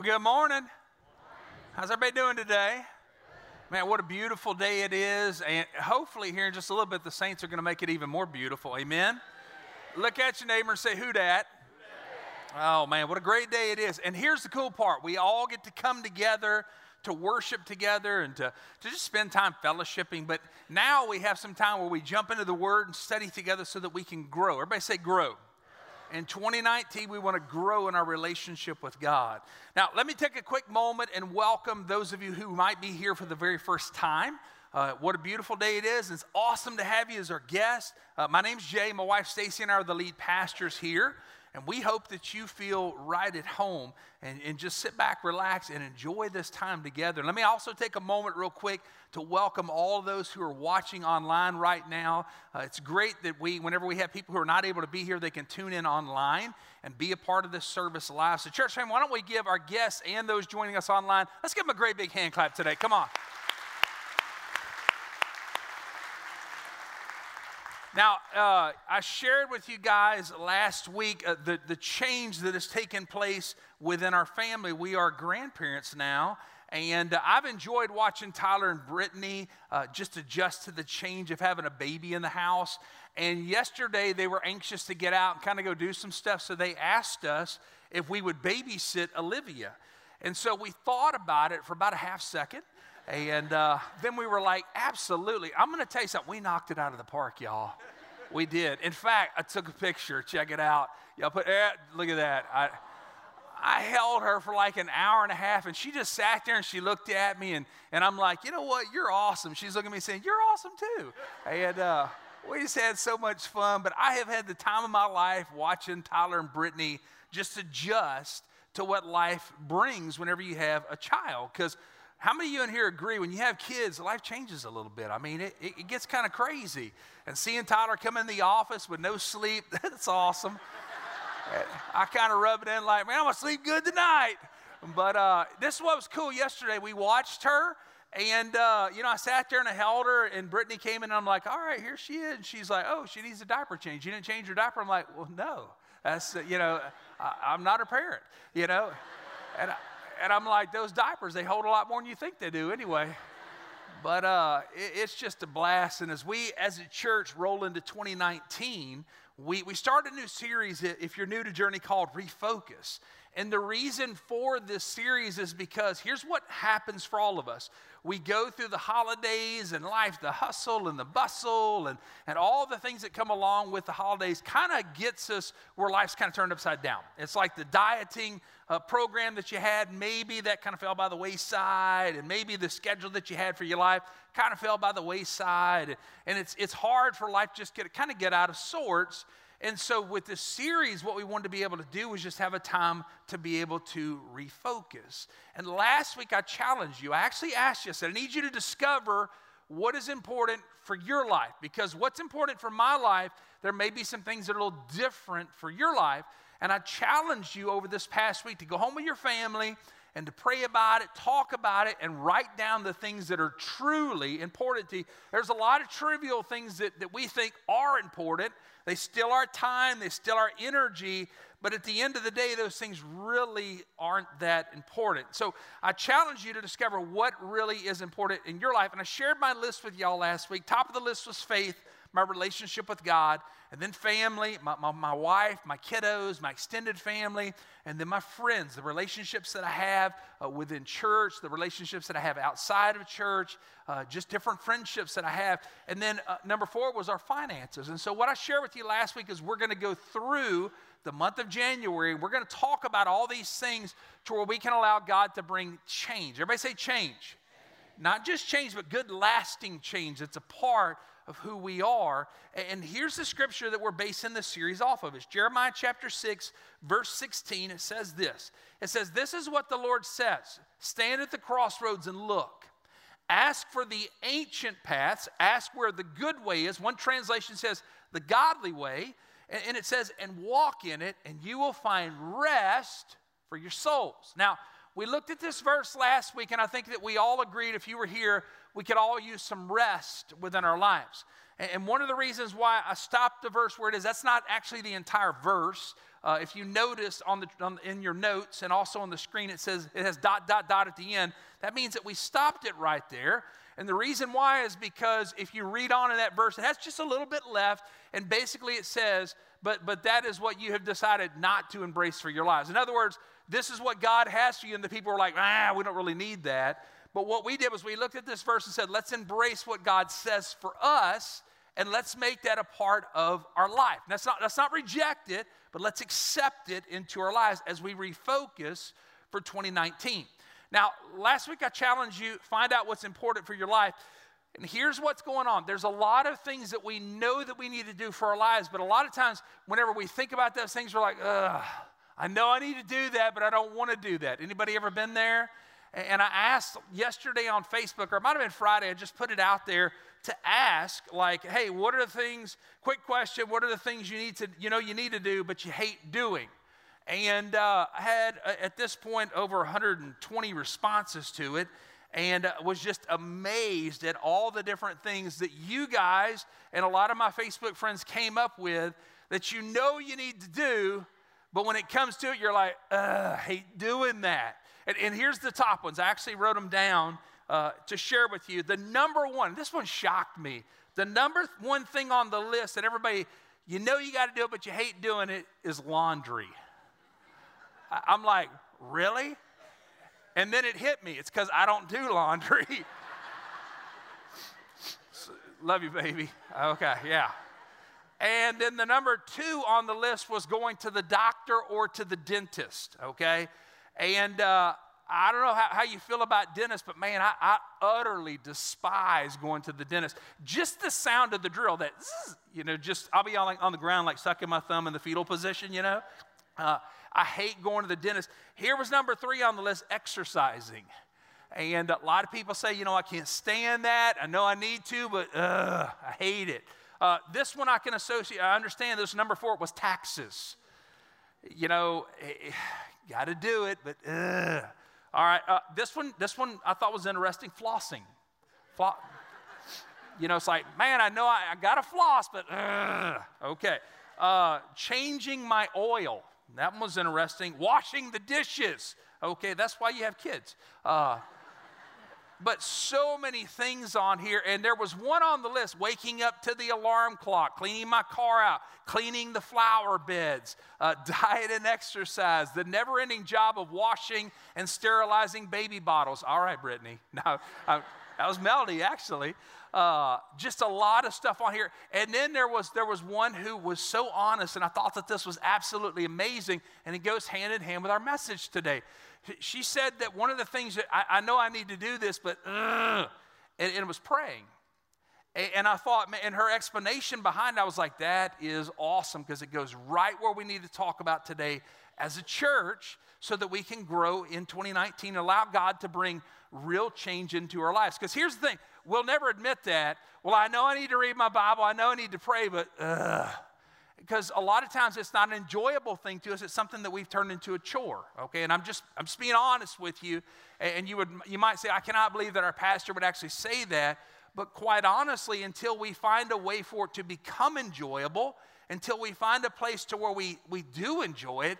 Well, good morning. How's everybody doing today? Man, what a beautiful day it is. And hopefully, here in just a little bit, the saints are going to make it even more beautiful. Amen? Look at your neighbor and say, Who dat? Oh, man, what a great day it is. And here's the cool part we all get to come together to worship together and to, to just spend time fellowshipping. But now we have some time where we jump into the Word and study together so that we can grow. Everybody say, Grow in 2019, we want to grow in our relationship with God. Now, let me take a quick moment and welcome those of you who might be here for the very first time. Uh, what a beautiful day it is. It's awesome to have you as our guest. Uh, my name's Jay. My wife Stacy and I are the lead pastors here. And we hope that you feel right at home and, and just sit back, relax, and enjoy this time together. Let me also take a moment, real quick, to welcome all those who are watching online right now. Uh, it's great that we, whenever we have people who are not able to be here, they can tune in online and be a part of this service live. So, church family, why don't we give our guests and those joining us online, let's give them a great big hand clap today. Come on. Now, uh, I shared with you guys last week uh, the, the change that has taken place within our family. We are grandparents now, and uh, I've enjoyed watching Tyler and Brittany uh, just adjust to the change of having a baby in the house. And yesterday, they were anxious to get out and kind of go do some stuff, so they asked us if we would babysit Olivia. And so we thought about it for about a half second. And uh, then we were like, absolutely. I'm going to tell you something. We knocked it out of the park, y'all. We did. In fact, I took a picture. Check it out. Y'all put, eh, look at that. I, I held her for like an hour and a half, and she just sat there and she looked at me, and, and I'm like, you know what? You're awesome. She's looking at me saying, You're awesome too. And uh, we just had so much fun. But I have had the time of my life watching Tyler and Brittany just adjust to what life brings whenever you have a child. Because how many of you in here agree when you have kids, life changes a little bit? I mean, it, it gets kind of crazy. And seeing Tyler come in the office with no sleep, that's awesome. I kind of rub it in like, man, I'm going to sleep good tonight. But uh, this is what was cool yesterday. We watched her, and, uh, you know, I sat there and I held her, and Brittany came in, and I'm like, all right, here she is. And she's like, oh, she needs a diaper change. You didn't change her diaper? I'm like, well, no. That's, you know, I, am not her parent, you know. And I, and I'm like, those diapers, they hold a lot more than you think they do anyway. But uh, it, it's just a blast. And as we, as a church, roll into 2019, we, we start a new series, if you're new to Journey, called Refocus. And the reason for this series is because here's what happens for all of us. We go through the holidays and life, the hustle and the bustle and, and all the things that come along with the holidays kind of gets us where life's kind of turned upside down. It's like the dieting uh, program that you had, maybe that kind of fell by the wayside, and maybe the schedule that you had for your life kind of fell by the wayside. And it's, it's hard for life just to kind of get out of sorts. And so, with this series, what we wanted to be able to do was just have a time to be able to refocus. And last week, I challenged you. I actually asked you, I said, I need you to discover what is important for your life. Because what's important for my life, there may be some things that are a little different for your life. And I challenged you over this past week to go home with your family and to pray about it, talk about it, and write down the things that are truly important to you. There's a lot of trivial things that, that we think are important. They steal our time, they steal our energy, but at the end of the day, those things really aren't that important. So I challenge you to discover what really is important in your life. And I shared my list with y'all last week. Top of the list was faith my relationship with God, and then family, my, my, my, wife, my kiddos, my extended family, and then my friends, the relationships that I have uh, within church, the relationships that I have outside of church, uh, just different friendships that I have. And then uh, number four was our finances. And so, what I shared with you last week is we're going to go through the month of January. We're going to talk about all these things to where we can allow God to bring change. Everybody say change. Not just change, but good lasting change. It's a part of who we are. And here's the scripture that we're basing this series off of. It's Jeremiah chapter 6, verse 16. It says this It says, This is what the Lord says Stand at the crossroads and look. Ask for the ancient paths. Ask where the good way is. One translation says, the godly way. And it says, and walk in it, and you will find rest for your souls. Now, we looked at this verse last week, and I think that we all agreed, if you were here, we could all use some rest within our lives. And one of the reasons why I stopped the verse where it is, that's not actually the entire verse. uh, if you notice on the, on, in your notes and also on the screen, it says it has dot, dot, dot at the end. That means that we stopped it right there. And the reason why is because if you read on in that verse, it has just a little bit left. And basically it says, but, but that is what you have decided not to embrace for your lives. In other words, this is what God has for you. And the people are like, ah, we don't really need that. But what we did was we looked at this verse and said, let's embrace what God says for us and let's make that a part of our life. Let's not, let's not reject it, but let's accept it into our lives as we refocus for 2019. Now, last week I challenged you find out what's important for your life. And here's what's going on. There's a lot of things that we know that we need to do for our lives, but a lot of times whenever we think about those things, we're like, ugh, I know I need to do that, but I don't want to do that. Anybody ever been there? And I asked yesterday on Facebook, or it might have been Friday, I just put it out there to ask, like, hey, what are the things, quick question, what are the things you need to, you know, you need to do, but you hate doing? And uh, I had, uh, at this point, over 120 responses to it and uh, was just amazed at all the different things that you guys and a lot of my Facebook friends came up with that you know you need to do, but when it comes to it, you're like, I hate doing that. And, and, here's the top ones. I actually wrote them down uh, to share with you. The number one, this one shocked me. The number one thing on the list that everybody, you know you got to do it, but you hate doing it, is laundry. I, I'm like, really? And then it hit me. It's because I don't do laundry. so, love you, baby. Okay, yeah. And then the number two on the list was going to the doctor or to the dentist, okay? And uh, I don't know how, how, you feel about dentists, but man, I, I, utterly despise going to the dentist. Just the sound of the drill, that, zzz, you know, just, I'll be on, on the ground like sucking my thumb in the fetal position, you know? Uh, I hate going to the dentist. Here was number three on the list exercising. And a lot of people say, you know, I can't stand that. I know I need to, but I hate it. Uh, this one I can associate, I understand this number four was taxes. You know, eh, eh, got to do it, but uh. All right, uh, this one, this one I thought was interesting. Flossing, Flo- you know, it's like, man, I know I, I got to floss, but uh. okay. Uh, changing my oil. That one was interesting. Washing the dishes. Okay, that's why you have kids. Uh, but so many things on here. And there was one on the list waking up to the alarm clock, cleaning my car out, cleaning the flower beds, uh, diet and exercise, the never ending job of washing and sterilizing baby bottles. All right, Brittany. No, uh, that was Melody, actually. Uh, just a lot of stuff on here. And then there was there was one who was so honest, and I thought that this was absolutely amazing, and it goes hand in hand with our message today. She said that one of the things that I, I know I need to do this, but and, and it was praying. And, I thought, and her explanation behind it, I was like, that is awesome because it goes right where we need to talk about today as a church so that we can grow in 2019 and allow God to bring real change into our lives. Because here's the thing we'll never admit that. Well, I know I need to read my Bible, I know I need to pray, but because a lot of times it's not an enjoyable thing to us it's something that we've turned into a chore okay? And i'm just i'm just being honest with you and you would you might say i cannot believe that our pastor would actually say that but quite honestly until we find a way for it to become enjoyable until we find a place to where we we do enjoy it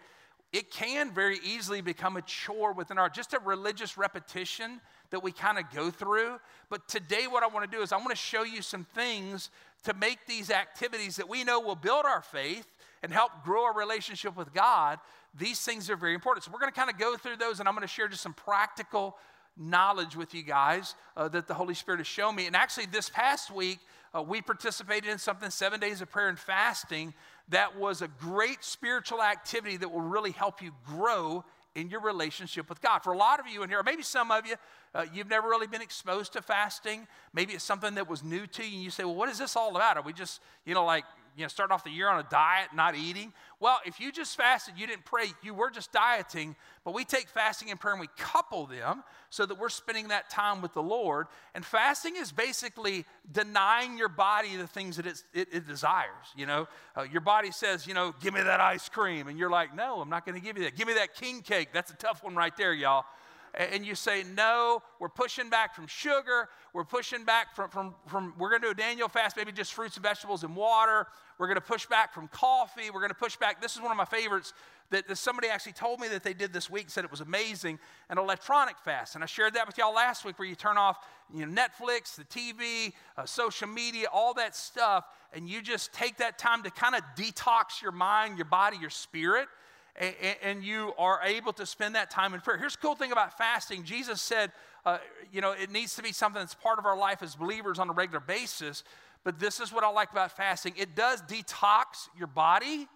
it can very easily become a chore within our just a religious repetition that we kind of go through but today what i want to do is i want to show you some things to make these activities that we know will build our faith and help grow our relationship with God, these things are very important. So, we're going to kind of go through those, and I'm going to share just some practical knowledge with you guys uh, that the Holy Spirit has shown me. And actually, this past week, uh, we participated in something seven days of prayer and fasting that was a great spiritual activity that will really help you grow in your relationship with God. For a lot of you in here, maybe some of you, uh, you've never really been exposed to fasting. Maybe it's something that was new to you, and you say, Well, what is this all about? Are we just, you know, like, you know, starting off the year on a diet, not eating? Well, if you just fasted, you didn't pray, you were just dieting, but we take fasting and prayer and we couple them so that we're spending that time with the Lord. And fasting is basically denying your body the things that it, it desires. You know, uh, your body says, you know, give me that ice cream. And you're like, no, I'm not going to give you that. Give me that king cake. That's a tough one right there, y'all. And you say, no, we're pushing back from sugar, we're pushing back from, from, from we're going to do a Daniel fast, maybe just fruits and vegetables and water, we're going to push back from coffee, we're going to push back, this is one of my favorites, that, that somebody actually told me that they did this week, said it was amazing, an electronic fast. And I shared that with y'all last week where you turn off you know, Netflix, the TV, uh, social media, all that stuff, and you just take that time to kind of detox your mind, your body, your spirit. And, and you are able to spend that time in prayer. Here's the cool thing about fasting. Jesus said, uh, you know, it needs to be something that's part of our life as believers on a regular basis. But this is what I like about fasting it does detox your body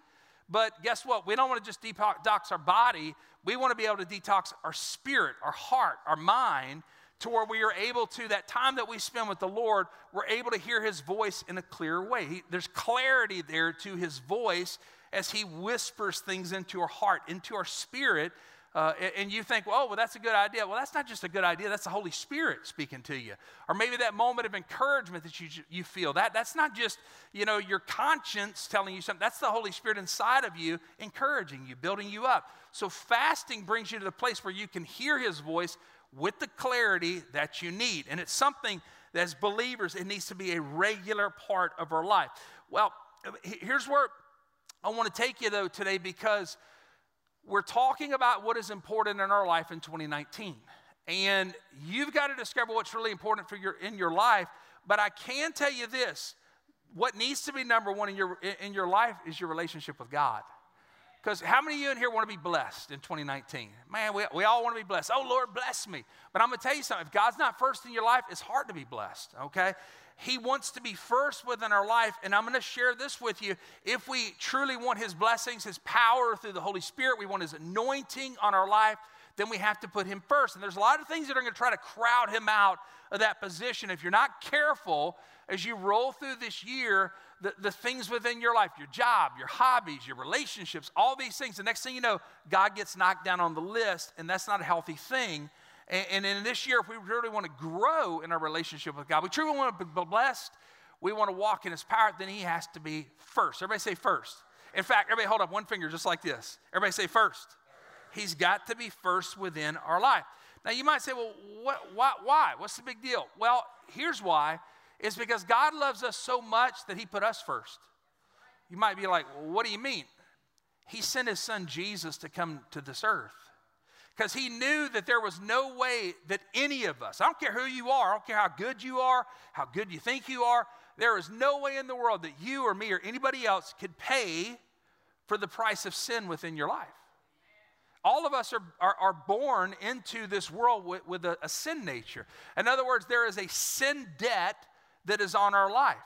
but guess what? We don't want to just detox our body. We want to be able to detox our spirit, our heart, our mind, to where we are able to, that time that we spend with the Lord, we're able to hear His voice in a clear way. He, there's clarity there to His voice as He whispers things into our heart, into our spirit uh, and you think, oh, well, that's a good idea. Well, that's not just a good idea, that's the Holy Spirit speaking to you. Or maybe that moment of encouragement that you, you feel, that, that's not just, you know, your conscience telling you something. That's the Holy Spirit inside of you encouraging you, building you up. So fasting brings you to the place where you can hear His voice with the clarity that you need. And it's something that as believers, it needs to be a regular part of our life. Well, here's where I want to take you, though, today, because – we're talking about what is important in our life in 2019. And you've got to discover what's really important for your in your life. But I can tell you this: what needs to be number one in your in your life is your relationship with God. Because how many of you in here want to be blessed in 2019? Man, we, we all want to be blessed. Oh, Lord, bless me. But I'm going to tell you something. If God's not first in your life, it's hard to be blessed, okay? He wants to be first within our life. And I'm going to share this with you. If we truly want His blessings, His power through the Holy Spirit, we want His anointing on our life, then we have to put Him first. And there's a lot of things that are going to try to crowd Him out of that position. If you're not careful as you roll through this year, the, the things within your life, your job, your hobbies, your relationships, all these things, the next thing you know, God gets knocked down on the list, and that's not a healthy thing. And, and in this year, if we really want to grow in our relationship with God, we truly want to be blessed, we want to walk in His power, then He has to be first. Everybody say first. In fact, everybody hold up one finger just like this. Everybody say first. He's got to be first within our life. Now, you might say, well, what, why, why? What's the big deal? Well, here's why. It's because God loves us so much that He put us first. You might be like, well, what do you mean? He sent His Son Jesus to come to this earth because he knew that there was no way that any of us, I don't care who you are, I don't care how good you are, how good you think you are, there is no way in the world that you or me or anybody else could pay for the price of sin within your life. All of us are, are, are born into this world with, with a, a sin nature. In other words, there is a sin debt that is on our life.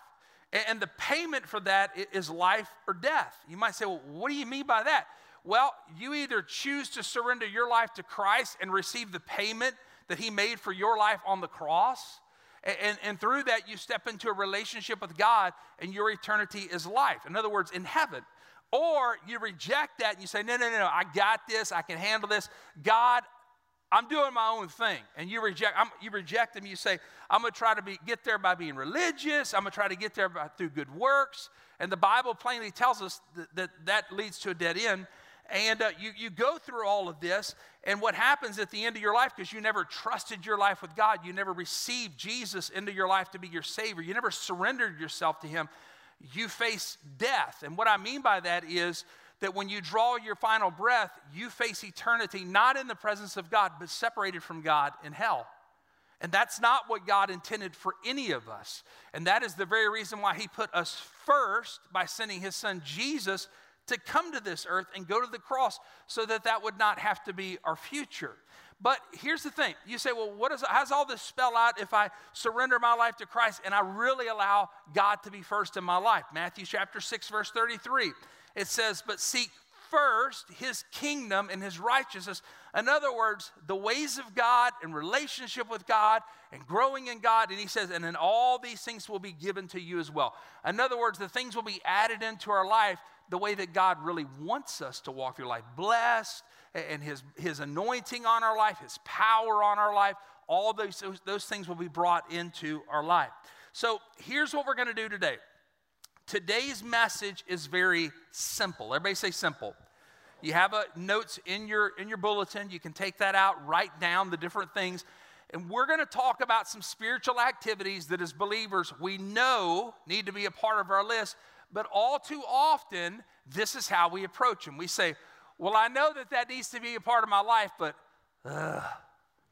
And, and the payment for that is life or death. You might say, well, what do you mean by that? Well, you either choose to surrender your life to Christ and receive the payment that He made for your life on the cross. And, and, through that, you step into a relationship with God, and your eternity is life. In other words, in heaven. Or you reject that and you say, No, no, no, no, I got this, I can handle this. God, I'm doing my own thing. And you reject, I'm, you reject them. You say, I'm going to try to be, get there by being religious. I'm going to try to get there by, through good works. And the Bible plainly tells us that, that that leads to a dead end. And uh, you, you go through all of this, and what happens at the end of your life, because you never trusted your life with God, you never received Jesus into your life to be your Savior, you never surrendered yourself to Him, you face death. And what I mean by that is that when you draw your final breath, you face eternity not in the presence of God, but separated from God in hell. And that's not what God intended for any of us. And that is the very reason why He put us first by sending His Son Jesus to come to this earth and go to the cross so that that would not have to be our future. But here's the thing. You say, well, what is, how's all this spell out if I surrender my life to Christ and I really allow God to be first in my life? Matthew chapter 6, verse 33. It says, but seek first his kingdom and his righteousness. In other words, the ways of God and relationship with God and growing in God. And he says, and then all these things will be given to you as well. In other words, the things will be added into our life the way that God really wants us to walk through life. Blessed and his, his anointing on our life, his power on our life, all those, those, those things will be brought into our life. So here's what we're going to do today. Today's message is very simple. Everybody say simple. You have a notes in your in your bulletin. You can take that out, write down the different things. And we're going to talk about some spiritual activities that as believers we know need to be a part of our list, but all too often this is how we approach them. We say, "Well, I know that that needs to be a part of my life, but uh,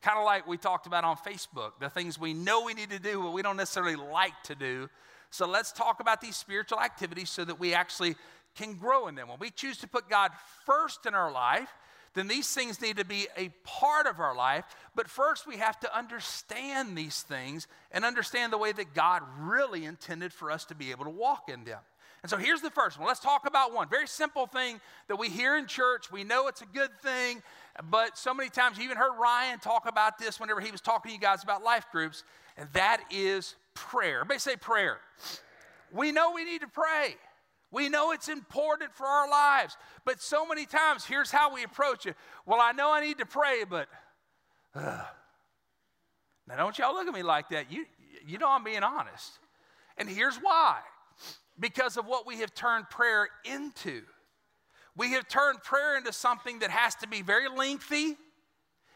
kind of like we talked about on Facebook, the things we know we need to do but we don't necessarily like to do." So let's talk about these spiritual activities so that we actually can grow in them. When we choose to put God first in our life, then these things need to be a part of our life. But first, we have to understand these things and understand the way that God really intended for us to be able to walk in them. And so here's the first one. Let's talk about one very simple thing that we hear in church. We know it's a good thing, but so many times you even heard Ryan talk about this whenever he was talking to you guys about life groups, and that is prayer. Everybody say prayer. We know we need to pray. We know it's important for our lives. But so many times, here's how we approach it. Well, I know I need to pray, but uh. now don't y'all look at me like that. You, you know I'm being honest. And here's why because of what we have turned prayer into. We have turned prayer into something that has to be very lengthy,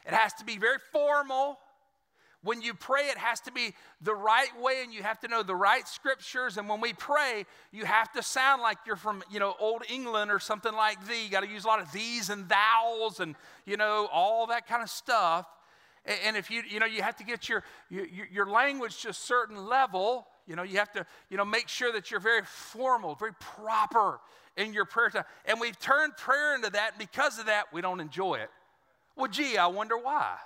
it has to be very formal, when you pray, it has to be the right way and you have to know the right scriptures. And when we pray, you have to sound like you're from, you know, Old England or something like thee. You got to use a lot of these and thous and, you know, all that kind of stuff. And if you, you know, you have to get your, your, your language to a certain level. You know, you have to, you know, make sure that you're very formal, very proper in your prayer time. And we've turned prayer into that. And because of that, we don't enjoy it. Well, gee, I wonder why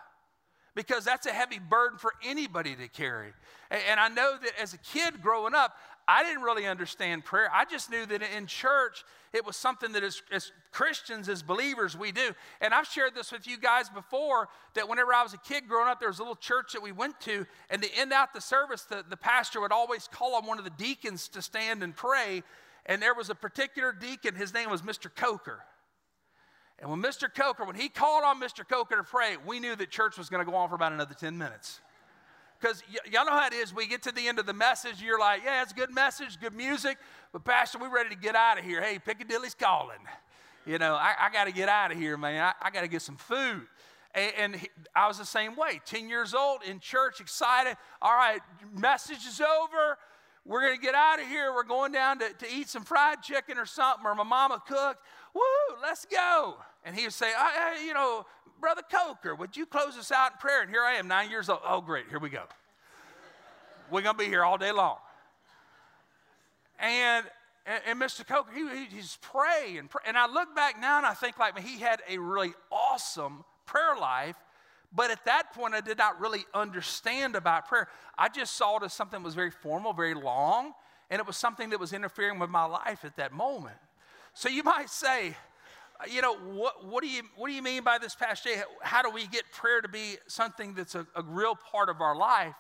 because that's a heavy burden for anybody to carry. And I know that as a kid growing up, I didn't really understand prayer. I just knew that in church, it was something that as, as, Christians, as believers, we do. And I've shared this with you guys before that whenever I was a kid growing up, there was a little church that we went to, and to end out the service, the, the pastor would always call on one of the deacons to stand and pray. And there was a particular deacon, his name was Mr. Coker. And when Mr. Coker, when he called on Mr. Coker to pray, we knew that church was going to go on for about another 10 minutes. Because y- y'all know how it is. We get to the end of the message, you're like, yeah, it's a good message, good music, but Pastor, we're ready to get out of here. Hey, Piccadilly's calling. You know, I, I got to get out of here, man. I, I got to get some food. And, and he, I was the same way. 10 years old in church, excited. All right, message is over. We're going to get out of here. We're going down to, to eat some fried chicken or something, or my mama cooked. Woo, let's go. And he would say, I, I, you know, Brother Coker, would you close us out in prayer? And here I am, nine years old. Oh, great, here we go. We're going to be here all day long. And, and, and Mr. Coker, he, he, he's praying. And, pray. and I look back now and I think like, he had a really awesome prayer life. But at that point, I did not really understand about prayer. I just saw it as something that was very formal, very long, and it was something that was interfering with my life at that moment. So you might say, uh, you know, what, what, do you, what do you mean by this, Jay? How do we get prayer to be something that's a, a real part of our life?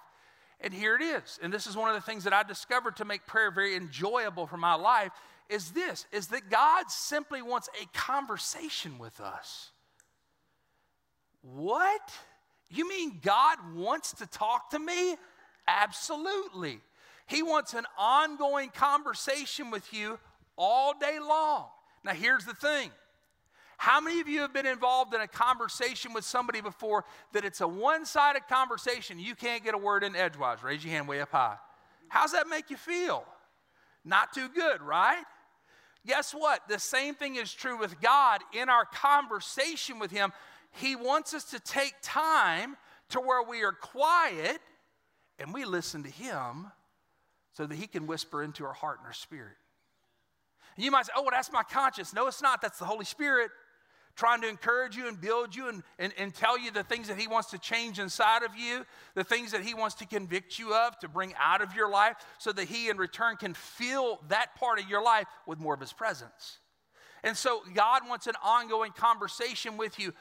And here it is. And this is one of the things that I discovered to make prayer very enjoyable for my life is this, is that God simply wants a conversation with us. What? You mean God wants to talk to me? Absolutely. He wants an ongoing conversation with you all day long. Now, here's the thing how many of you have been involved in a conversation with somebody before that it's a one sided conversation? You can't get a word in edgewise. Raise your hand way up high. How's that make you feel? Not too good, right? Guess what? The same thing is true with God in our conversation with Him. He wants us to take time to where we are quiet and we listen to Him so that He can whisper into our heart and our spirit. And you might say, oh, well, that's my conscience. No, it's not. That's the Holy Spirit trying to encourage you and build you and, and, and tell you the things that He wants to change inside of you, the things that He wants to convict you of, to bring out of your life, so that He in return can fill that part of your life with more of His presence. And so God wants an ongoing conversation with you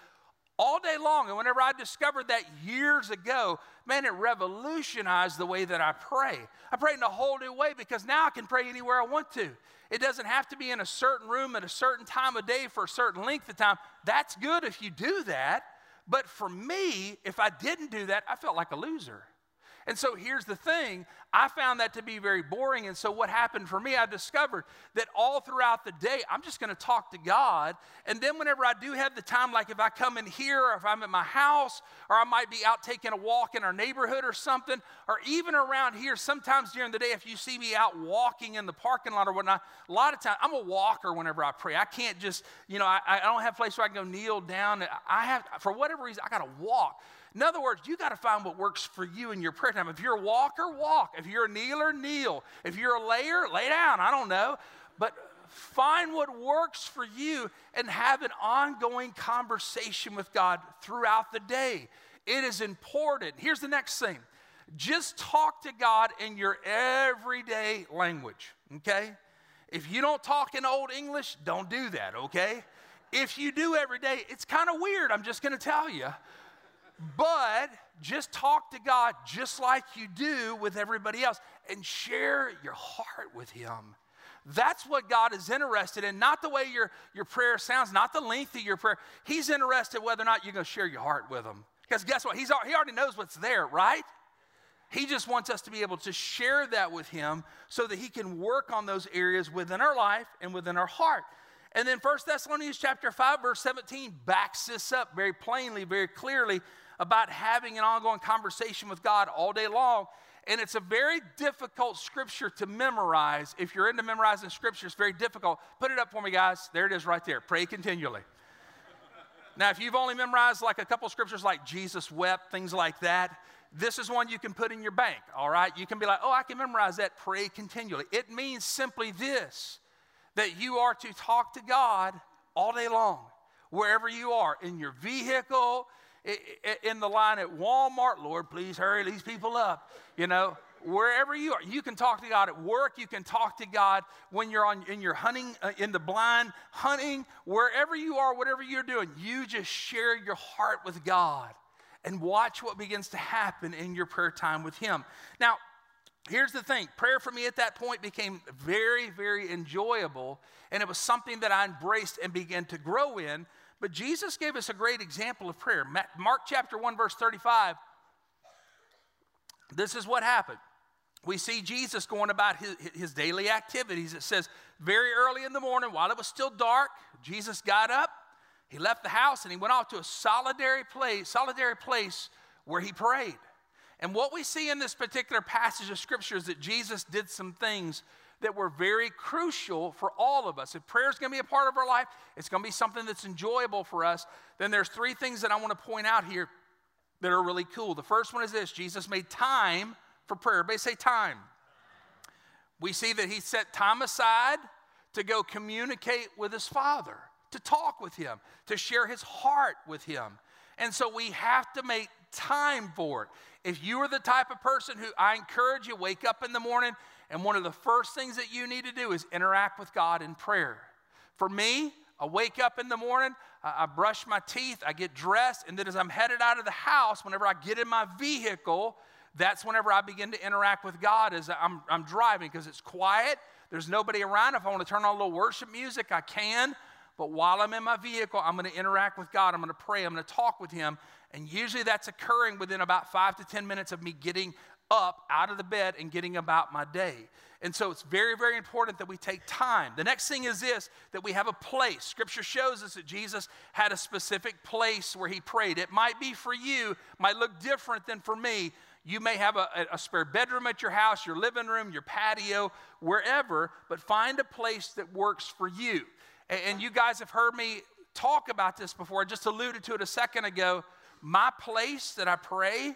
all day long. And whenever I discovered that years ago, man, it revolutionized the way that I pray. I pray in a whole new way because now I can pray anywhere I want to. It doesn't have to be in a certain room at a certain time of day for a certain length of time. That's good if you do that. But for me, if I didn't do that, I felt like a loser. And so here's the thing I found that to be very boring. And so what happened for me, I discovered that all throughout the day, I'm just going to talk to God. And then whenever I do have the time, like if I come in here or if I'm at my house or I might be out taking a walk in our neighborhood or something, or even around here, sometimes during the day, if you see me out walking in the parking lot or whatnot, a lot of times I'm a walker whenever I pray. I can't just, you know, I, I don't have a place where I can go kneel down. I have, for whatever reason, I got to walk. In other words, you got to find what works for you in your prayer time. If you're a walker, walk. If you're a kneeler, kneel. If you're a layer, lay down. I don't know. But find what works for you and have an ongoing conversation with God throughout the day. It is important. Here's the next thing just talk to God in your everyday language, okay? If you don't talk in Old English, don't do that, okay? If you do every day, it's kind of weird, I'm just gonna tell you. But just talk to God just like you do with everybody else and share your heart with Him. That's what God is interested in, not the way your, your prayer sounds, not the length of your prayer. He's interested whether or not you're going to share your heart with Him. Because guess what? He's, he already knows what's there, right? He just wants us to be able to share that with Him so that He can work on those areas within our life and within our heart. And then 1 Thessalonians chapter 5, verse 17 backs this up very plainly, very clearly about having an ongoing conversation with God all day long. And it's a very difficult scripture to memorize. If you're into memorizing scripture, it's very difficult. Put it up for me, guys. There it is right there. Pray continually. now, if you've only memorized like a couple scriptures like Jesus wept, things like that, this is one you can put in your bank, all right? You can be like, oh, I can memorize that. Pray continually. It means simply this that you are to talk to God all day long, wherever you are, in your vehicle, in the line at Walmart, Lord, please hurry these people up. You know, wherever you are, you can talk to God at work. You can talk to God when you're on in your hunting uh, in the blind hunting. Wherever you are, whatever you're doing, you just share your heart with God and watch what begins to happen in your prayer time with Him. Now, here's the thing: prayer for me at that point became very, very enjoyable, and it was something that I embraced and began to grow in but Jesus gave us a great example of prayer. Mark chapter 1, verse 35. This is what happened. We see Jesus going about his, his daily activities. It says, very early in the morning, while it was still dark, Jesus got up, he left the house, and he went off to a solitary place, solitary place where he prayed. And what we see in this particular passage of scripture is that Jesus did some things that were very crucial for all of us. If prayer is going to be a part of our life, it's going to be something that's enjoyable for us, then there's three things that I want to point out here that are really cool. The first one is this Jesus made time for prayer. Everybody say time. We see that he set time aside to go communicate with his Father, to talk with him, to share his heart with him. And so we have to make time for it. If you are the type of person who I encourage you, wake up in the morning and one of the first things that you need to do is interact with God in prayer. For me, I wake up in the morning, I, brush my teeth, I get dressed, and then as I'm headed out of the house, whenever I get in my vehicle, that's whenever I begin to interact with God as I'm, I'm driving because it's quiet. There's nobody around. If I want to turn on a little worship music, I can. But while I'm in my vehicle, I'm going to interact with God. I'm going to pray. I'm going to talk with Him. And usually that's occurring within about five to 10 minutes of me getting up out of the bed and getting about my day. And so it's very, very important that we take time. The next thing is this that we have a place. Scripture shows us that Jesus had a specific place where he prayed. It might be for you, might look different than for me. You may have a, a spare bedroom at your house, your living room, your patio, wherever, but find a place that works for you. And, and you guys have heard me talk about this before. I just alluded to it a second ago. My place that I pray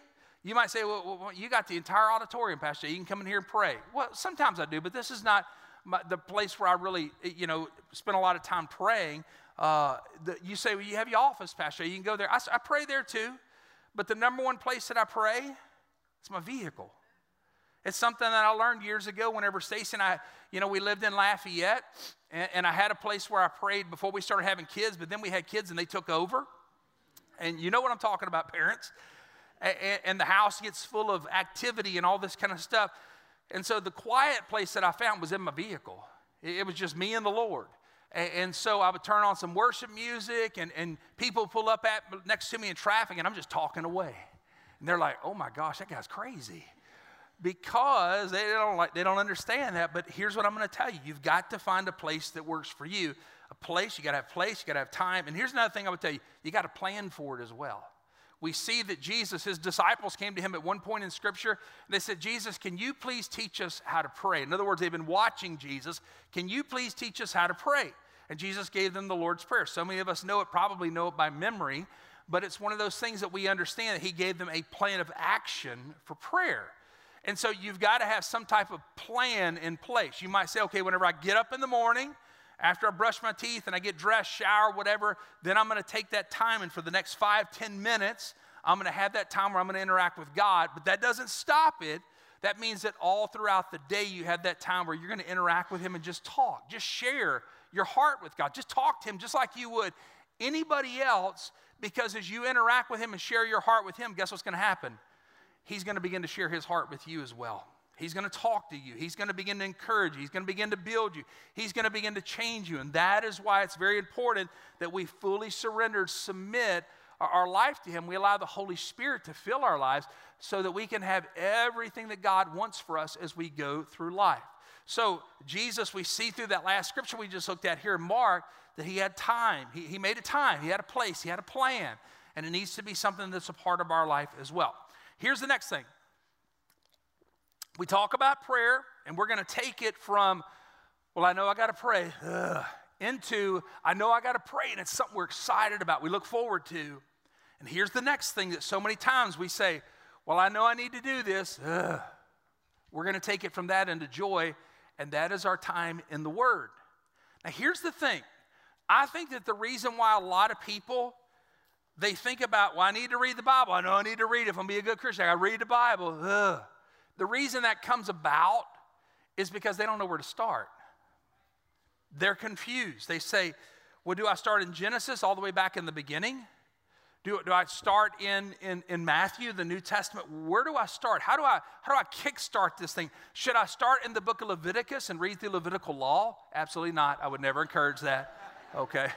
you might say, well, well, you got the entire auditorium, Pastor. You can come in here and pray. Well, sometimes I do, but this is not my, the place where I really, you know, spend a lot of time praying. Uh, the, you say, well, you have your office, Pastor. You can go there. I, I pray there too. But the number one place that I pray is my vehicle. It's something that I learned years ago whenever Stacy and I, you know, we lived in Lafayette, and, and, I had a place where I prayed before we started having kids, but then we had kids and they took over. And you know what I'm talking about, parents and the house gets full of activity and all this kind of stuff. And so the quiet place that I found was in my vehicle. It was just me and the Lord. And so I would turn on some worship music, and, and people pull up at next to me in traffic, and I'm just talking away. And they're like, oh my gosh, that guy's crazy. because they don't like they don't understand that. But here's what I'm going to tell you: you've got to find a place that works for you. A place you got to have place, you got to have time. And here's another thing I would tell you: you got to plan for it as well. We see that Jesus, his disciples came to him at one point in Scripture. And they said, Jesus, can you please teach us how to pray? In other words, they've been watching Jesus. Can you please teach us how to pray? And Jesus gave them the Lord's Prayer. So many of us know it, probably know it by memory, but it's one of those things that we understand that he gave them a plan of action for prayer. And so you've got to have some type of plan in place. You might say, okay, whenever I get up in the morning, after I brush my teeth and I get dressed, shower, whatever, then I'm going to take that time and for the next five, ten minutes, I'm going to have that time where I'm going to interact with God. But that doesn't stop it. That means that all throughout the day, you have that time where you're going to interact with Him and just talk, just share your heart with God. Just talk to Him just like you would anybody else, because as you interact with Him and share your heart with Him, guess what's going to happen? He's going to begin to share His heart with you as well. He's going to talk to you. He's going to begin to encourage you. He's going to begin to build you. He's going to begin to change you. And that is why it's very important that we fully surrender, submit our, life to Him. We allow the Holy Spirit to fill our lives so that we can have everything that God wants for us as we go through life. So, Jesus, we see through that last scripture we just looked at here, Mark, that he had time. He, he made a time, he had a place, he had a plan. And it needs to be something that's a part of our life as well. Here's the next thing we talk about prayer, and we're going to take it from, well, I know I got to pray, ugh, into, I know I got to pray, and it's something we're excited about, we look forward to. And here's the next thing that so many times we say, well, I know I need to do this. Ugh. We're going to take it from that into joy and that is our time in the Word. Now, here's the thing I think that the reason why a lot of people they think about, well, I need to read the Bible. I know I need to read it. If I'm going to be a good Christian, I got to read the Bible. Ugh. The reason that comes about is because they don't know where to start. They're confused. They say, well, do I start in Genesis all the way back in the beginning? Do, do I start in, in, in Matthew, the New Testament? Where do I start? How do I, how do I kickstart this thing? Should I start in the book of Leviticus and read the Levitical law? Absolutely not. I would never encourage that. Okay.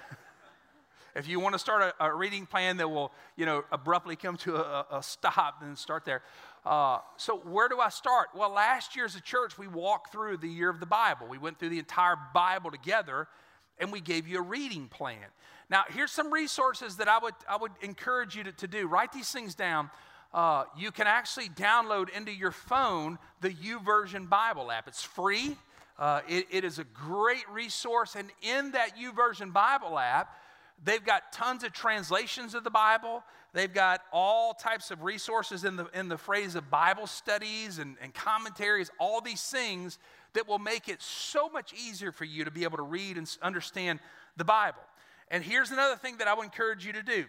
if you want to start a, a, reading plan that will, you know, abruptly come to a, a stop, then start there. Uh, so where do I start? Well, last year as a church, we walked through the year of the Bible. We went through the entire Bible together, and we gave you a reading plan. Now, here's some resources that I would, I would encourage you to, to do. Write these things down. Uh, you can actually download into your phone the YouVersion Bible app. It's free. Uh, it, it is a great resource. And in that YouVersion Bible app, they've got tons of translations of the Bible. They've got all types of resources in the, in the phrase of Bible studies and, and commentaries, all these things that will make it so much easier for you to be able to read and understand the Bible. And here's another thing that I would encourage you to do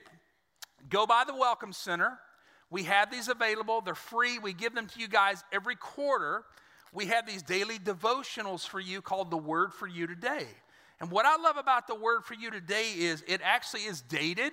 go by the Welcome Center. We have these available, they're free. We give them to you guys every quarter. We have these daily devotionals for you called The Word for You Today. And what I love about The Word for You Today is it actually is dated.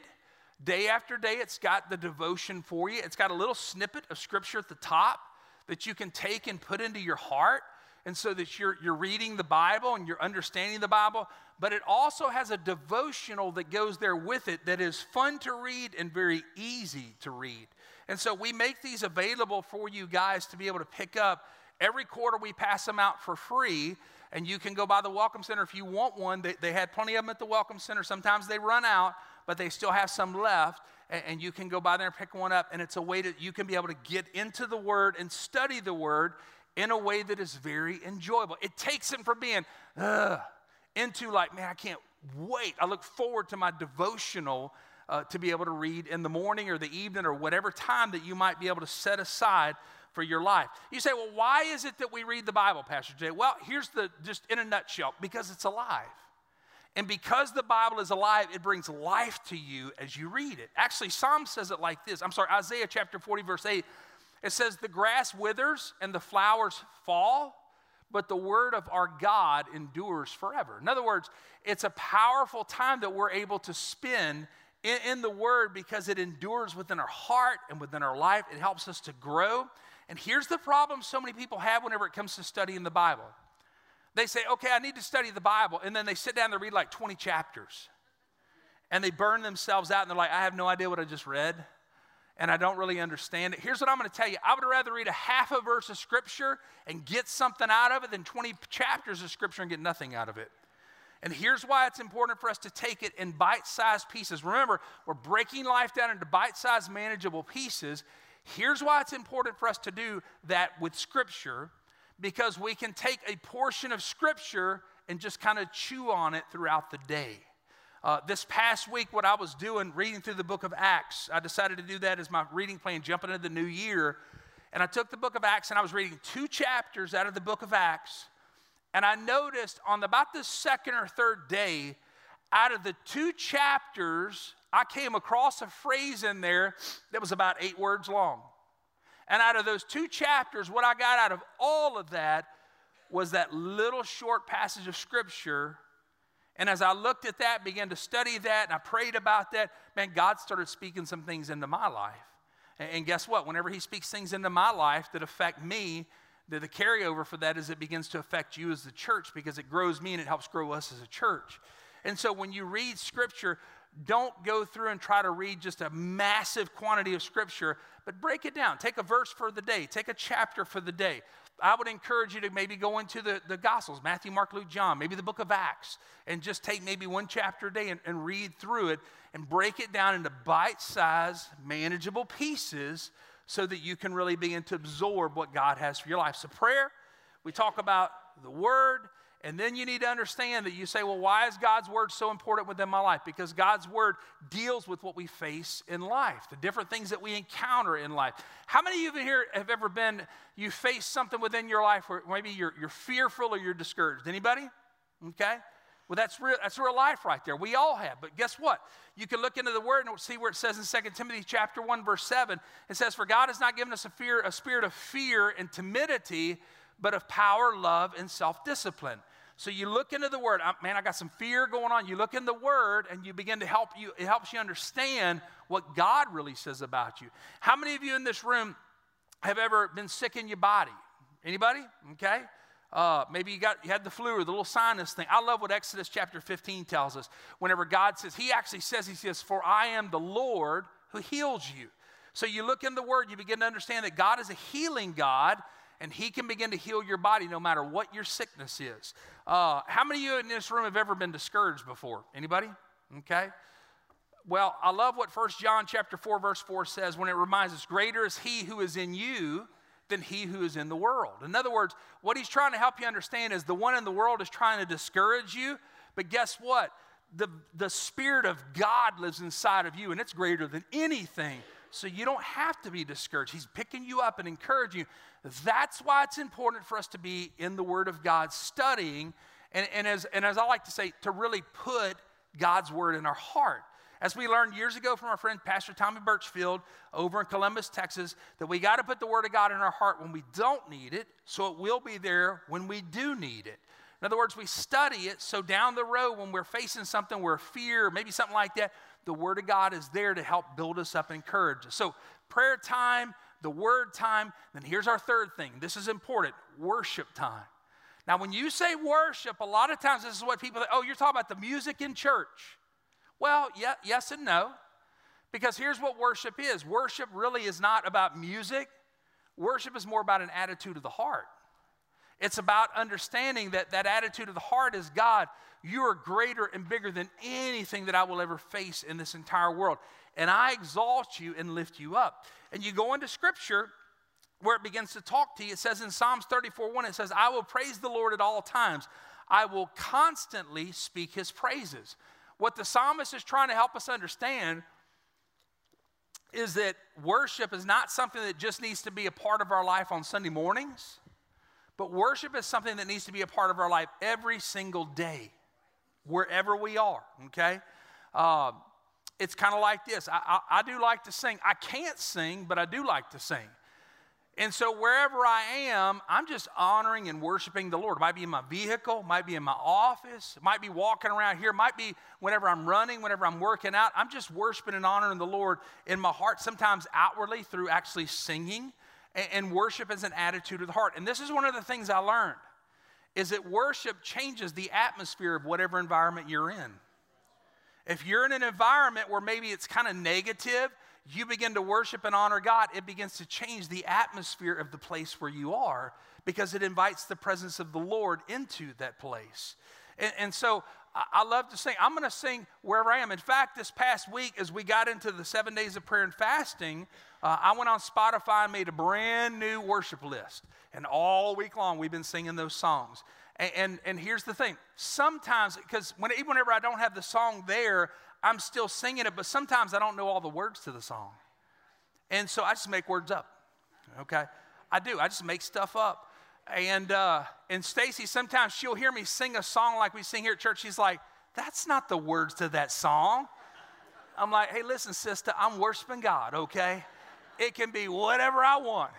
Day after day, it's got the devotion for you. It's got a little snippet of scripture at the top that you can take and put into your heart and so that you're, you're reading the Bible and you're understanding the Bible, but it also has a devotional that goes there with it that is fun to read and very easy to read. And so we make these available for you guys to be able to pick up. Every quarter we pass them out for free, and you can go by the Welcome Center if you want one. They, they had plenty of them at the Welcome Center. Sometimes they run out, but they still have some left and, you can go by there and pick one up and it's a way that you can be able to get into the word and study the word in a way that is very enjoyable. It takes him from being, ugh, into like, man, I can't wait. I look forward to my devotional uh, to be able to read in the morning or the evening or whatever time that you might be able to set aside for your life. You say, well, why is it that we read the Bible, Pastor Jay? Well, here's the just in a nutshell because it's alive. And because the Bible is alive, it brings life to you as you read it. Actually, Psalm says it like this. I'm sorry, Isaiah chapter 40, verse 8 it says, The grass withers and the flowers fall, but the word of our God endures forever. In other words, it's a powerful time that we're able to spend in, in, the word because it endures within our heart and within our life. It helps us to grow. And here's the problem so many people have whenever it comes to studying the Bible they say, okay, I need to study the Bible. And then they sit down and they read like 20 chapters. And they burn themselves out and they're like, I have no idea what I just read and I don't really understand it. Here's what I'm going to tell you I would rather read a half a verse of Scripture and get something out of it than 20 chapters of Scripture and get nothing out of it. And here's why it's important for us to take it in bite sized pieces. Remember, we're breaking life down into bite sized, manageable pieces. Here's why it's important for us to do that with Scripture because we can take a portion of Scripture and just kind of chew on it throughout the day. Uh, this past week, what I was doing, reading through the book of Acts, I decided to do that as my reading plan, jumping into the new year. And I took the book of Acts and I was reading two chapters out of the book of Acts. And I noticed on about the second or third day, out of the two chapters, I came across a phrase in there that was about eight words long. And out of those two chapters, what I got out of all of that was that little short passage of scripture and as I looked at that, began to study that, and I prayed about that, man, God started speaking some things into my life. And guess what? Whenever He speaks things into my life that affect me, the, the carryover for that is it begins to affect you as the church because it grows me and it helps grow us as a church. And so when you read Scripture, don't go through and try to read just a massive quantity of Scripture, but break it down. Take a verse for the day, take a chapter for the day. I would encourage you to maybe go into the, the Gospels Matthew, Mark, Luke, John, maybe the book of Acts, and just take maybe one chapter a day and, and read through it and break it down into bite sized, manageable pieces so that you can really begin to absorb what God has for your life. So, prayer, we talk about the Word, and then you need to understand that you say, well, why is God's word so important within my life? Because God's word deals with what we face in life, the different things that we encounter in life. How many of you here have ever been, you face something within your life where maybe you're, you're fearful or you're discouraged? Anybody? Okay. Well, that's real, that's real life right there. We all have. But guess what? You can look into the word and see where it says in 2 Timothy chapter 1, verse 7. It says, For God has not given us a fear, a spirit of fear and timidity, but of power, love, and self-discipline. So you look into the word, man, I got some fear going on. You look in the word and you begin to help you, it helps you understand what God really says about you. How many of you in this room have ever been sick in your body? Anybody? Okay. Uh, maybe you got you had the flu or the little sinus thing. I love what Exodus chapter 15 tells us. Whenever God says, He actually says, He says, For I am the Lord who heals you. So you look in the word, you begin to understand that God is a healing God and He can begin to heal your body no matter what your sickness is. Uh, how many of you in this room have ever been discouraged before? Anybody? Okay. Well, I love what First John chapter 4 verse 4 says when it reminds us greater is he who is in you than he who is in the world. In other words, what he's trying to help you understand is the one in the world is trying to discourage you, but guess what? The, the Spirit of God lives inside of you, and it's greater than anything so you don't have to be discouraged. He's picking you up and encouraging you. That's why it's important for us to be in the Word of God, studying, and, and, as, and as I like to say, to really put God's Word in our heart. As we learned years ago from our friend Pastor Tommy Birchfield over in Columbus, Texas, that we got to put the Word of God in our heart when we don't need it, so it will be there when we do need it. In other words, we study it so down the road when we're facing something where fear, maybe something like that, the Word of God is there to help build us up and encourage us. So, prayer time, the Word time, then here's our third thing. This is important worship time. Now, when you say worship, a lot of times this is what people, think, oh, you're talking about the music in church. Well, yeah, yes and no. Because here's what worship is worship really is not about music, worship is more about an attitude of the heart. It's about understanding that that attitude of the heart is God, you are greater and bigger than anything that I will ever face in this entire world. And I exalt you and lift you up. And you go into scripture where it begins to talk to you. It says in Psalms 34 1, it says, I will praise the Lord at all times. I will constantly speak his praises. What the psalmist is trying to help us understand is that worship is not something that just needs to be a part of our life on Sunday mornings. But worship is something that needs to be a part of our life every single day, wherever we are, okay? Uh, it's kind of like this I, I, I do like to sing. I can't sing, but I do like to sing. And so wherever I am, I'm just honoring and worshiping the Lord. It might be in my vehicle, might be in my office, might be walking around here, might be whenever I'm running, whenever I'm working out. I'm just worshiping and honoring the Lord in my heart, sometimes outwardly through actually singing and worship is an attitude of the heart. And this is one of the things I learned is that worship changes the atmosphere of whatever environment you're in. If you're in an environment where maybe it's kind of negative, you begin to worship and honor God, it begins to change the atmosphere of the place where you are because it invites the presence of the Lord into that place. And, and so I love to sing. I'm going to sing wherever I am. In fact, this past week, as we got into the seven days of prayer and fasting, uh, I went on Spotify and made a brand new worship list. And all week long, we've been singing those songs. And, and, and here's the thing sometimes, because when, even whenever I don't have the song there, I'm still singing it, but sometimes I don't know all the words to the song. And so I just make words up. Okay? I do. I just make stuff up. And, uh, and Stacy, sometimes she'll hear me sing a song like we sing here at church. She's like, that's not the words to that song. I'm like, hey, listen, sister, I'm worshiping God, okay? It can be whatever I want.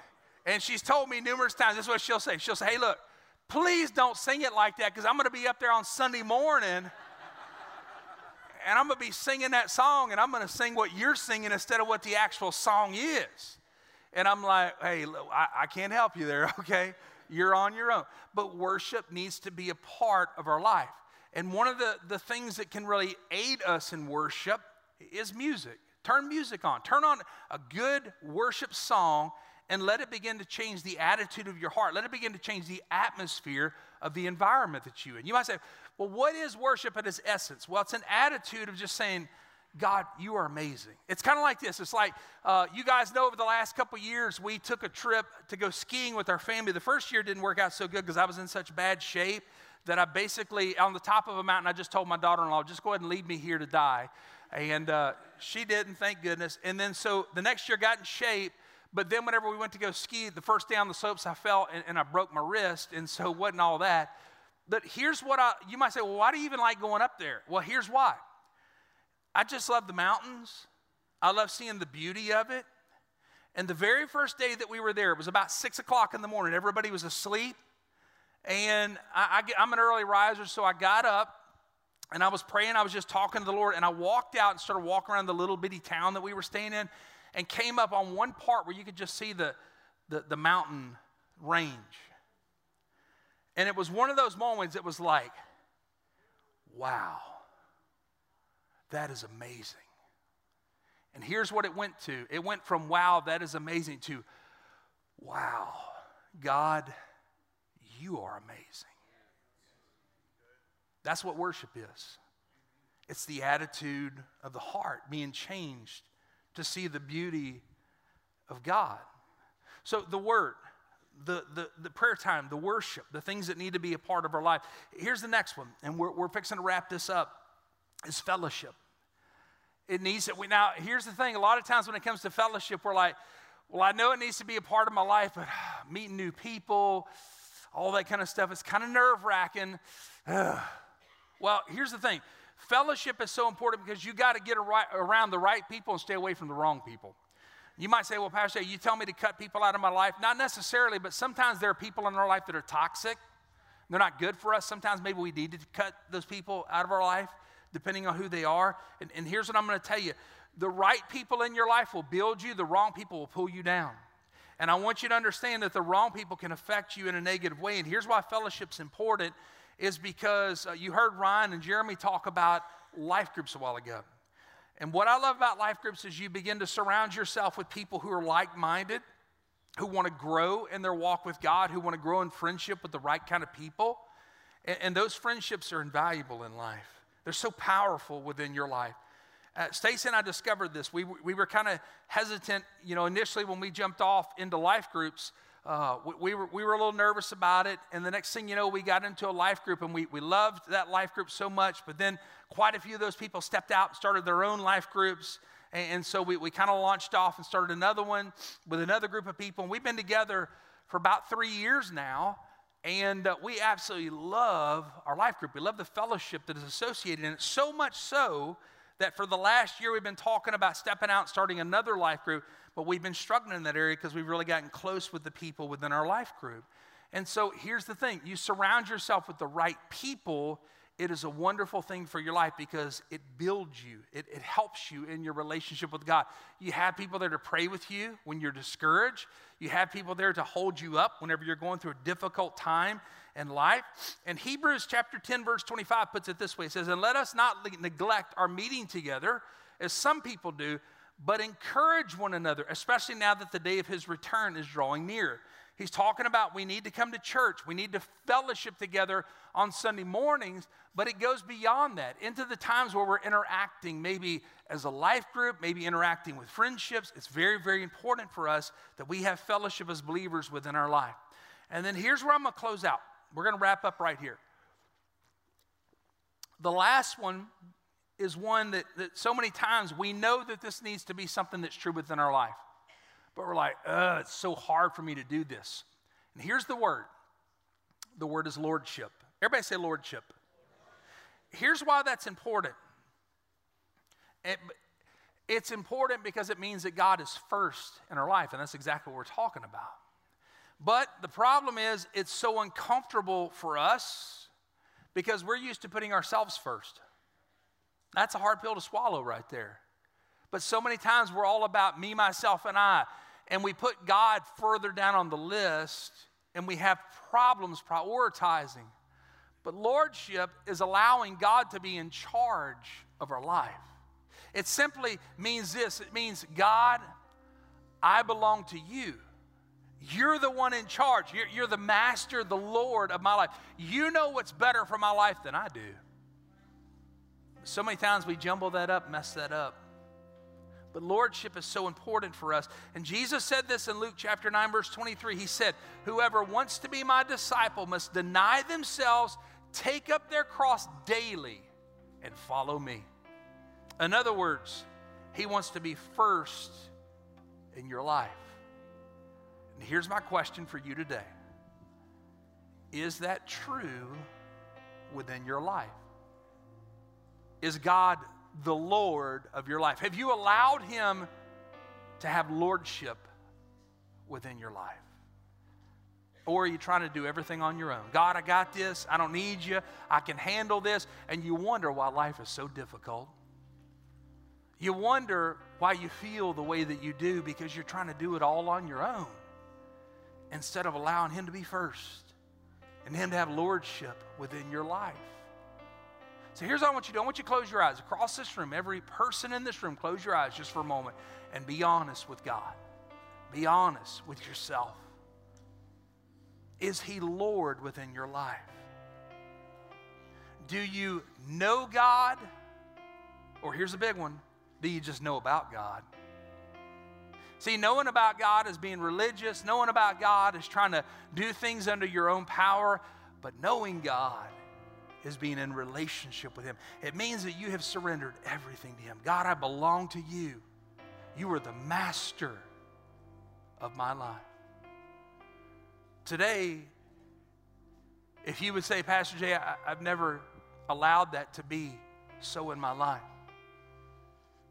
And she's told me numerous times, this is what she'll say. She'll say, hey, look, please don't sing it like that because I'm going to be up there on Sunday morning and I'm going to be singing that song and I'm going to sing what you're singing instead of what the actual song is. And I'm like, hey, I, I can't help you there, okay? You're on your own. But worship needs to be a part of our life. And one of the, the things that can really aid us in worship is music. Turn music on. Turn on a good worship song and let it begin to change the attitude of your heart. Let it begin to change the atmosphere of the environment that you in. You might say, well, what is worship at its essence? Well, it's an attitude of just saying, God, you are amazing. It's kind of like this. It's like uh, you guys know over the last couple years, we took a trip to go skiing with our family. The first year didn't work out so good because I was in such bad shape that I basically, on the top of a mountain, I just told my daughter in law, just go ahead and leave me here to die. And uh, she didn't, thank goodness. And then so the next year got in shape. But then whenever we went to go ski, the first day on the slopes, I fell and, and I broke my wrist. And so it wasn't all that. But here's what I, you might say, well, why do you even like going up there? Well, here's why. I just love the mountains. I love seeing the beauty of it. And the very first day that we were there, it was about six o'clock in the morning. Everybody was asleep. And I, I'm an early riser, so I got up and I was praying. I was just talking to the Lord. And I walked out and started walking around the little bitty town that we were staying in and came up on one part where you could just see the, the, the mountain range. And it was one of those moments, it was like, wow. That is amazing. And here's what it went to it went from, wow, that is amazing, to, wow, God, you are amazing. That's what worship is. It's the attitude of the heart being changed to see the beauty of God. So, the word, the, the, the prayer time, the worship, the things that need to be a part of our life. Here's the next one, and we're, we're fixing to wrap this up is fellowship. It needs to, we, now, here's the thing a lot of times when it comes to fellowship, we're like, well, I know it needs to be a part of my life, but uh, meeting new people, all that kind of stuff, it's kind of nerve wracking. well, here's the thing fellowship is so important because you got to get around the right people and stay away from the wrong people. You might say, well, Pastor, you tell me to cut people out of my life. Not necessarily, but sometimes there are people in our life that are toxic. They're not good for us. Sometimes maybe we need to cut those people out of our life depending on who they are. And, and here's what I'm going to tell you the right people in your life will build you, the wrong people will pull you down. And I want you to understand that the wrong people can affect you in a negative way. And here's why fellowship's important is because uh, you heard Ryan and Jeremy talk about life groups a while ago. And what I love about life groups is you begin to surround yourself with people who are like minded, who want to grow in their walk with God, who want to grow in friendship with the right kind of people. And, and those friendships are invaluable in life. They're so powerful within your life. Uh, Stacy and I discovered this. We, we were kind of hesitant, you know, initially when we jumped off into life groups. Uh, we, we, were, we were a little nervous about it. And the next thing you know, we got into a life group and we, we loved that life group so much. But then quite a few of those people stepped out and started their own life groups. And, and so we, we kind of launched off and started another one with another group of people. And we've been together for about three years now. And uh, we absolutely love our life group. We love the fellowship that is associated in it, so much so that for the last year we've been talking about stepping out and starting another life group, but we've been struggling in that area because we've really gotten close with the people within our life group. And so here's the thing you surround yourself with the right people it is a wonderful thing for your life because it builds you, it, it, helps you in your relationship with God. You have people there to pray with you when you're discouraged, you have people there to hold you up whenever you're going through a difficult time in life. And Hebrews chapter 10, verse 25 puts it this way it says, And let us not neglect our meeting together, as some people do, but encourage one another, especially now that the day of his return is drawing near. He's talking about we need to come to church, we need to fellowship together on Sunday mornings, but it goes beyond that into the times where we're interacting, maybe as a life group, maybe interacting with friendships. It's very, very important for us that we have fellowship as believers within our life. And then here's where I'm going to close out. We're going to wrap up right here. The last one is one that, that so many times we know that this needs to be something that's true within our life. But we're like, ugh, it's so hard for me to do this. And here's the word the word is lordship. Everybody say lordship. Here's why that's important. It, it's important because it means that God is first in our life, and that's exactly what we're talking about. But the problem is, it's so uncomfortable for us because we're used to putting ourselves first. That's a hard pill to swallow right there. But so many times we're all about me, myself, and I, and we put God further down on the list and we have problems prioritizing. But lordship is allowing God to be in charge of our life. It simply means this it means, God, I belong to you. You're the one in charge. You're, you're, the master, the Lord of my life. You know what's better for my life than I do. So many times we jumble that up, mess that up. But lordship is so important for us. And Jesus said this in Luke chapter 9, verse 23. He said, Whoever wants to be my disciple must deny themselves, take up their cross daily, and follow me. In other words, he wants to be first in your life. And here's my question for you today Is that true within your life? Is God the Lord of your life? Have you allowed Him to have lordship within your life? Or are you trying to do everything on your own? God, I got this. I don't need you. I can handle this. And you wonder why life is so difficult. You wonder why you feel the way that you do because you're trying to do it all on your own instead of allowing Him to be first and Him to have lordship within your life. So here's what I want you to do I want you to close your eyes. Across this room, every person in this room, close your eyes just for a moment and be honest with God. Be honest with yourself. Is He Lord within your life? Do you know God? Or here's a big one do you just know about God? See, knowing about God is being religious, knowing about God is trying to do things under your own power, but knowing God is being in relationship with Him. It means that you have surrendered everything to Him. God, I belong to you. You are the master of my life. Today, if you would say, Pastor Jay, I, have never allowed that to be so in my life.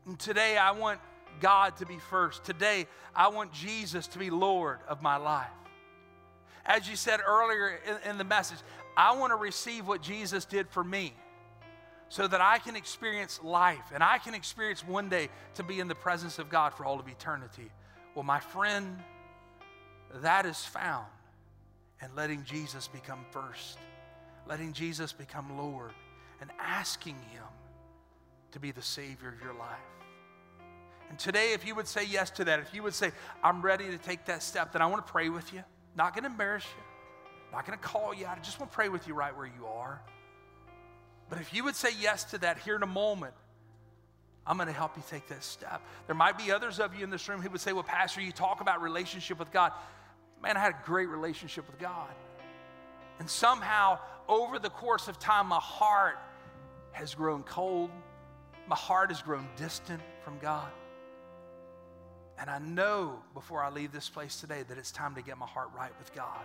And today, I want God to be first. Today, I want Jesus to be Lord of my life. As you said earlier in, in the message, I want to receive what Jesus did for me so that I can experience life and I can experience one day to be in the presence of God for all of eternity. Well, my friend, that is found in letting Jesus become first, letting Jesus become Lord, and asking Him to be the Savior of your life. And today, if you would say yes to that, if you would say, I'm ready to take that step, then I want to pray with you. Not going to embarrass you. I'm not going to call you out. I just want to pray with you right where you are. But if you would say yes to that here in a moment, I'm going to help you take that step. There might be others of you in this room who would say, Well, Pastor, you talk about relationship with God. Man, I had a great relationship with God. And somehow, over the course of time, my heart has grown cold. My heart has grown distant from God. And I know before I leave this place today that it's time to get my heart right with God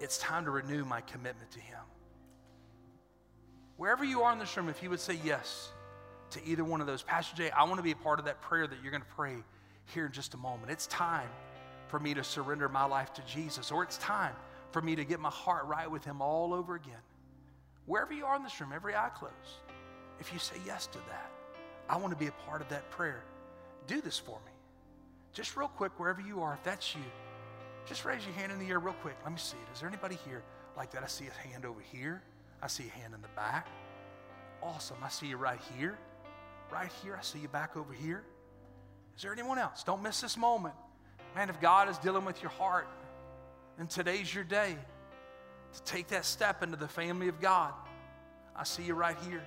it's time to renew my commitment to Him. Wherever you are in this room, if you would say yes to either one of those, Pastor Jay, I want to be a part of that prayer that you're going to pray here in just a moment. It's time for me to surrender my life to Jesus, or it's time for me to get my heart right with Him all over again. Wherever you are in this room, every eye closed, if you say yes to that, I want to be a part of that prayer. Do this for me. Just real quick, wherever you are, if that's you. Just raise your hand in the air real quick. Let me see it. Is there anybody here like that? I see a hand over here. I see a hand in the back. Awesome. I see you right here. right here. I see you back over here. Is there anyone else? Don't miss this moment. Man, if God is dealing with your heart, then today's your day to take that step into the family of God. I see you right here.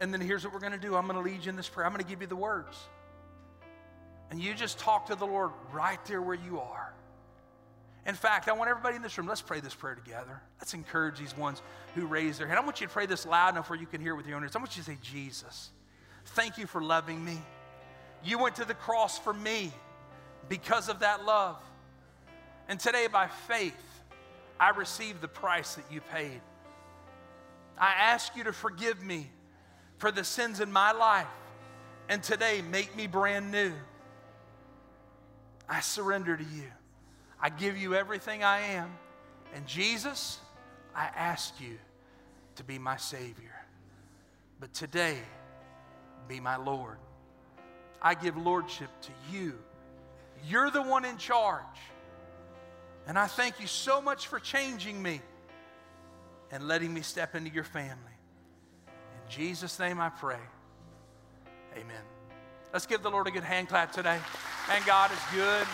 And then here's what we're going to do I'm going to lead you in this prayer. I'm going to give you the words. And you just talk to the Lord right there where you are. In fact, I want everybody in this room, let's pray this prayer together. Let's encourage these ones who raise their hand. I want you to pray this loud enough where you can hear it with your own ears. I want you to say, Jesus, thank you for loving me. You went to the cross for me because of that love. And today, by faith, I receive the price that you paid. I ask you to forgive me for the sins in my life. And today, make me brand new. I surrender to you. I give you everything I am. And Jesus, I ask you to be my Savior. But today, be my Lord. I give Lordship to you. You're the one in charge. And I thank you so much for changing me and letting me step into your family. In Jesus' name I pray. Amen. Let's give the Lord a good hand clap today. Man, God is good.